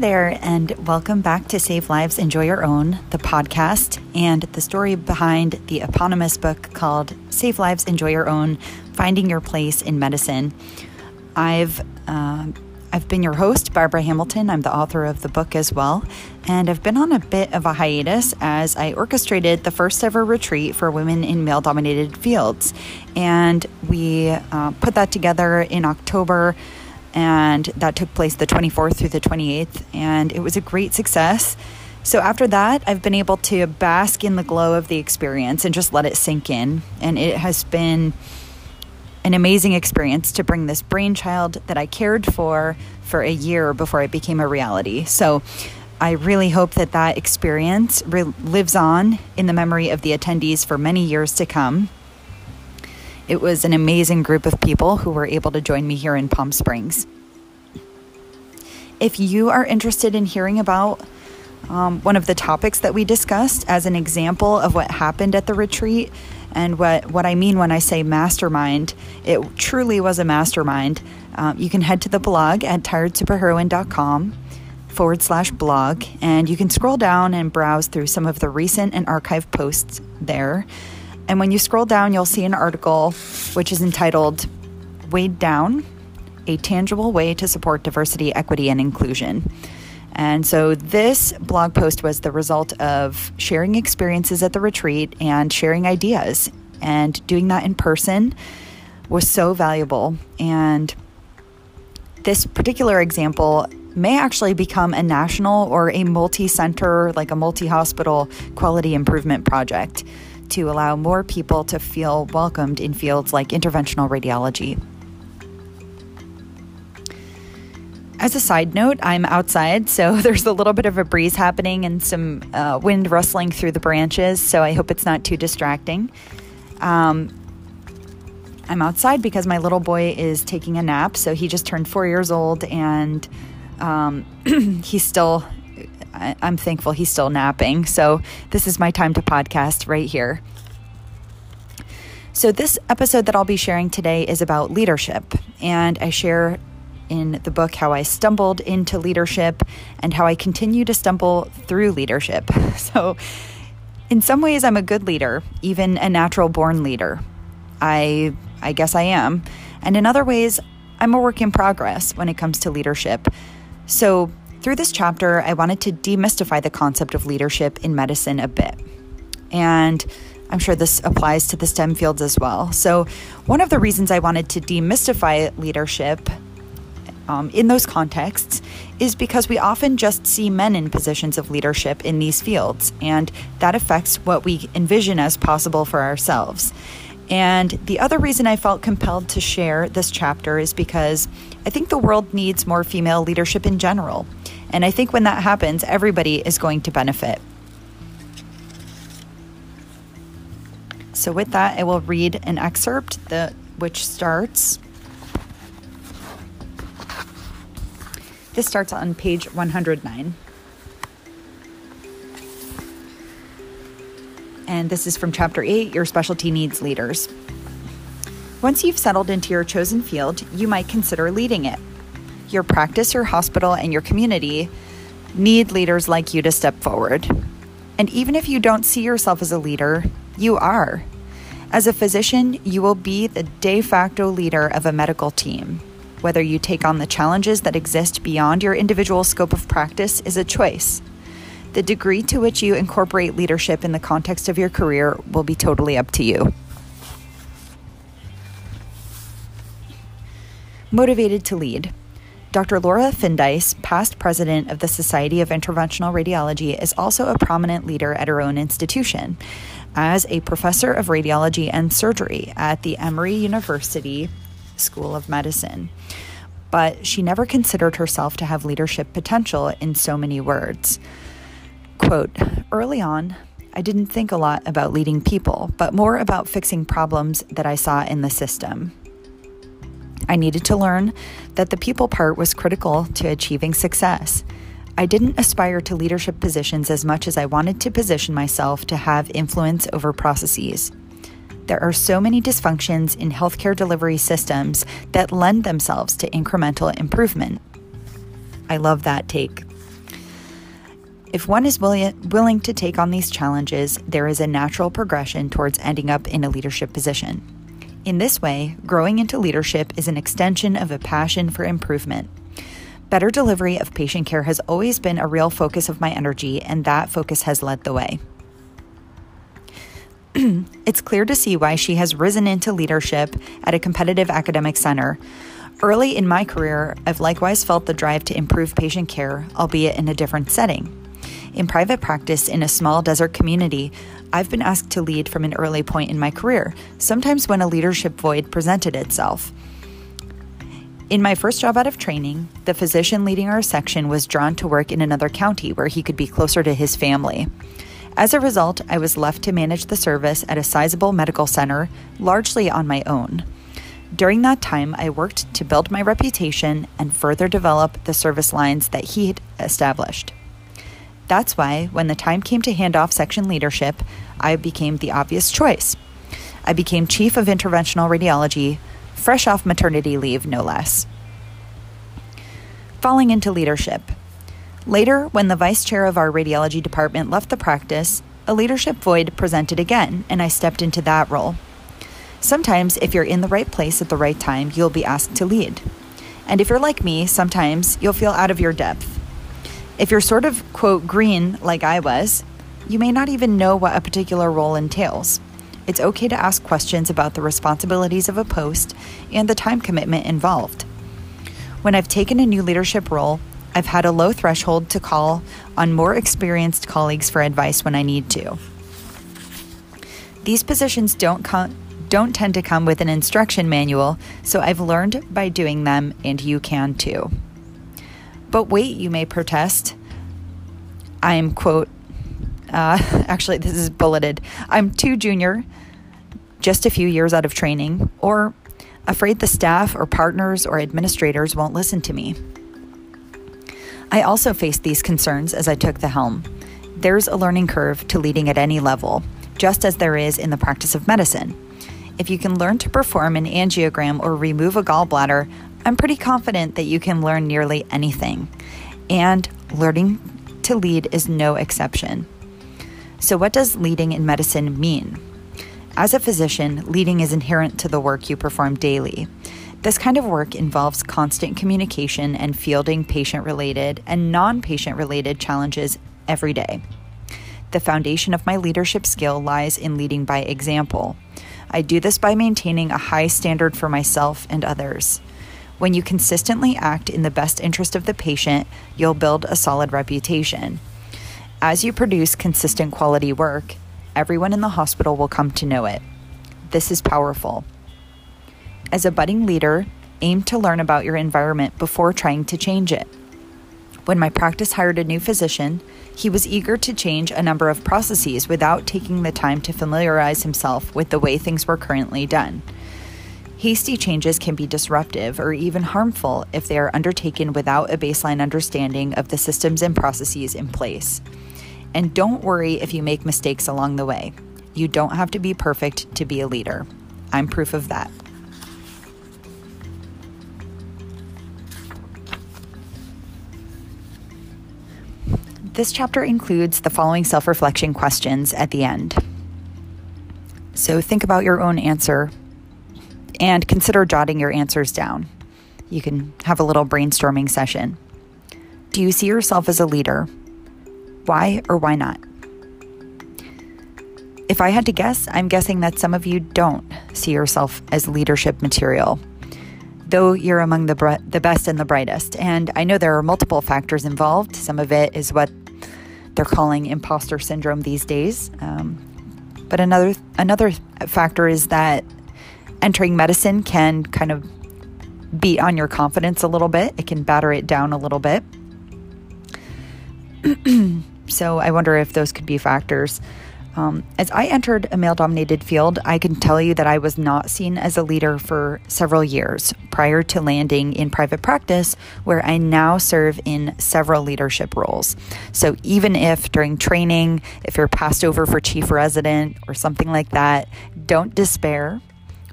there, and welcome back to Save Lives, Enjoy Your Own, the podcast, and the story behind the eponymous book called Save Lives, Enjoy Your Own Finding Your Place in Medicine. I've uh, I've been your host, Barbara Hamilton. I'm the author of the book as well. And I've been on a bit of a hiatus as I orchestrated the first ever retreat for women in male dominated fields. And we uh, put that together in October and that took place the 24th through the 28th, and it was a great success. So after that, I've been able to bask in the glow of the experience and just let it sink in. And it has been an amazing experience to bring this brainchild that I cared for for a year before it became a reality. So I really hope that that experience re- lives on in the memory of the attendees for many years to come. It was an amazing group of people who were able to join me here in Palm Springs. If you are interested in hearing about um, one of the topics that we discussed as an example of what happened at the retreat, and what, what I mean when I say mastermind, it truly was a mastermind. Um, you can head to the blog at tiredsuperheroine.com forward slash blog, and you can scroll down and browse through some of the recent and archived posts there. And when you scroll down, you'll see an article which is entitled Weighed Down A Tangible Way to Support Diversity, Equity, and Inclusion. And so this blog post was the result of sharing experiences at the retreat and sharing ideas. And doing that in person was so valuable. And this particular example may actually become a national or a multi center, like a multi hospital quality improvement project to allow more people to feel welcomed in fields like interventional radiology. As a side note, I'm outside, so there's a little bit of a breeze happening and some uh, wind rustling through the branches, so I hope it's not too distracting. Um, I'm outside because my little boy is taking a nap, so he just turned four years old and um, he's still I, am thankful he's still napping. So this is my time to podcast right here. So, this episode that I'll be sharing today is about leadership. And I share in the book how I stumbled into leadership and how I continue to stumble through leadership. So, in some ways, I'm a good leader, even a natural born leader. I, I guess I am. And in other ways, I'm a work in progress when it comes to leadership. So, through this chapter, I wanted to demystify the concept of leadership in medicine a bit. And I'm sure this applies to the STEM fields as well. So, one of the reasons I wanted to demystify leadership um, in those contexts is because we often just see men in positions of leadership in these fields, and that affects what we envision as possible for ourselves. And the other reason I felt compelled to share this chapter is because I think the world needs more female leadership in general. And I think when that happens, everybody is going to benefit. So, with that, I will read an excerpt that, which starts. This starts on page 109. And this is from chapter 8 Your Specialty Needs Leaders. Once you've settled into your chosen field, you might consider leading it your practice, your hospital, and your community need leaders like you to step forward. And even if you don't see yourself as a leader, you are. As a physician, you will be the de facto leader of a medical team. Whether you take on the challenges that exist beyond your individual scope of practice is a choice. The degree to which you incorporate leadership in the context of your career will be totally up to you. Motivated to lead. Dr. Laura Findeiss, past president of the Society of Interventional Radiology, is also a prominent leader at her own institution as a professor of radiology and surgery at the Emory University School of Medicine. But she never considered herself to have leadership potential in so many words. Quote Early on, I didn't think a lot about leading people, but more about fixing problems that I saw in the system. I needed to learn that the people part was critical to achieving success. I didn't aspire to leadership positions as much as I wanted to position myself to have influence over processes. There are so many dysfunctions in healthcare delivery systems that lend themselves to incremental improvement. I love that take. If one is willing to take on these challenges, there is a natural progression towards ending up in a leadership position. In this way, growing into leadership is an extension of a passion for improvement. Better delivery of patient care has always been a real focus of my energy, and that focus has led the way. it's clear to see why she has risen into leadership at a competitive academic center. Early in my career, I've likewise felt the drive to improve patient care, albeit in a different setting. In private practice in a small desert community, I've been asked to lead from an early point in my career, sometimes when a leadership void presented itself. In my first job out of training, the physician leading our section was drawn to work in another county where he could be closer to his family. As a result, I was left to manage the service at a sizable medical center, largely on my own. During that time, I worked to build my reputation and further develop the service lines that he had established. That's why, when the time came to hand off section leadership, I became the obvious choice. I became Chief of Interventional Radiology, fresh off maternity leave, no less. Falling into leadership. Later, when the vice chair of our radiology department left the practice, a leadership void presented again, and I stepped into that role. Sometimes, if you're in the right place at the right time, you'll be asked to lead. And if you're like me, sometimes you'll feel out of your depth. If you're sort of, quote, green like I was, you may not even know what a particular role entails it's okay to ask questions about the responsibilities of a post and the time commitment involved. When I've taken a new leadership role, I've had a low threshold to call on more experienced colleagues for advice when I need to. These positions don't come don't tend to come with an instruction manual, so I've learned by doing them, and you can too. But wait, you may protest. I'm, quote, uh, actually, this is bulleted. I'm too junior just a few years out of training, or afraid the staff or partners or administrators won't listen to me. I also faced these concerns as I took the helm. There's a learning curve to leading at any level, just as there is in the practice of medicine. If you can learn to perform an angiogram or remove a gallbladder, I'm pretty confident that you can learn nearly anything. And learning to lead is no exception. So, what does leading in medicine mean? As a physician, leading is inherent to the work you perform daily. This kind of work involves constant communication and fielding patient related and non patient related challenges every day. The foundation of my leadership skill lies in leading by example. I do this by maintaining a high standard for myself and others. When you consistently act in the best interest of the patient, you'll build a solid reputation. As you produce consistent quality work, everyone in the hospital will come to know it. This is powerful. As a budding leader, aim to learn about your environment before trying to change it. When my practice hired a new physician, he was eager to change a number of processes without taking the time to familiarize himself with the way things were currently done. Hasty changes can be disruptive or even harmful if they are undertaken without a baseline understanding of the systems and processes in place. And don't worry if you make mistakes along the way. You don't have to be perfect to be a leader. I'm proof of that. This chapter includes the following self reflection questions at the end. So think about your own answer and consider jotting your answers down. You can have a little brainstorming session. Do you see yourself as a leader? Why or why not? If I had to guess, I'm guessing that some of you don't see yourself as leadership material, though you're among the, the best and the brightest. And I know there are multiple factors involved. Some of it is what they're calling imposter syndrome these days. Um, but another another factor is that entering medicine can kind of beat on your confidence a little bit. It can batter it down a little bit. So I wonder if those could be factors. Um, as I entered a male dominated field, I can tell you that I was not seen as a leader for several years prior to landing in private practice, where I now serve in several leadership roles. So even if during training, if you're passed over for chief resident or something like that, don't despair.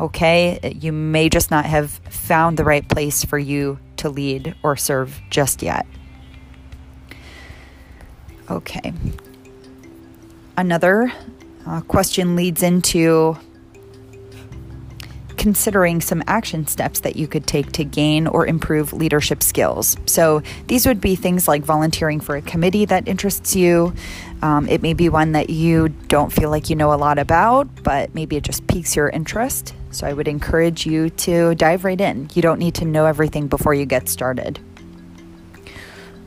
Okay, you may just not have found the right place for you to lead or serve just yet. Okay. Another uh, question leads into considering some action steps that you could take to gain or improve leadership skills. So, these would be things like volunteering for a committee that interests you. Um, it may be one that you don't feel like you know a lot about, but maybe it just piques your interest. So, I would encourage you to dive right in. You don't need to know everything before you get started.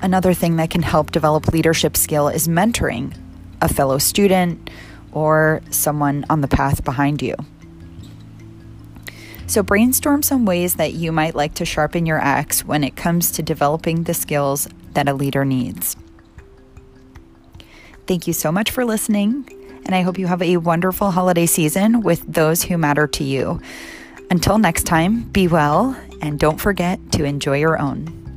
Another thing that can help develop leadership skill is mentoring a fellow student or someone on the path behind you. So, brainstorm some ways that you might like to sharpen your axe when it comes to developing the skills that a leader needs. Thank you so much for listening, and I hope you have a wonderful holiday season with those who matter to you. Until next time, be well, and don't forget to enjoy your own.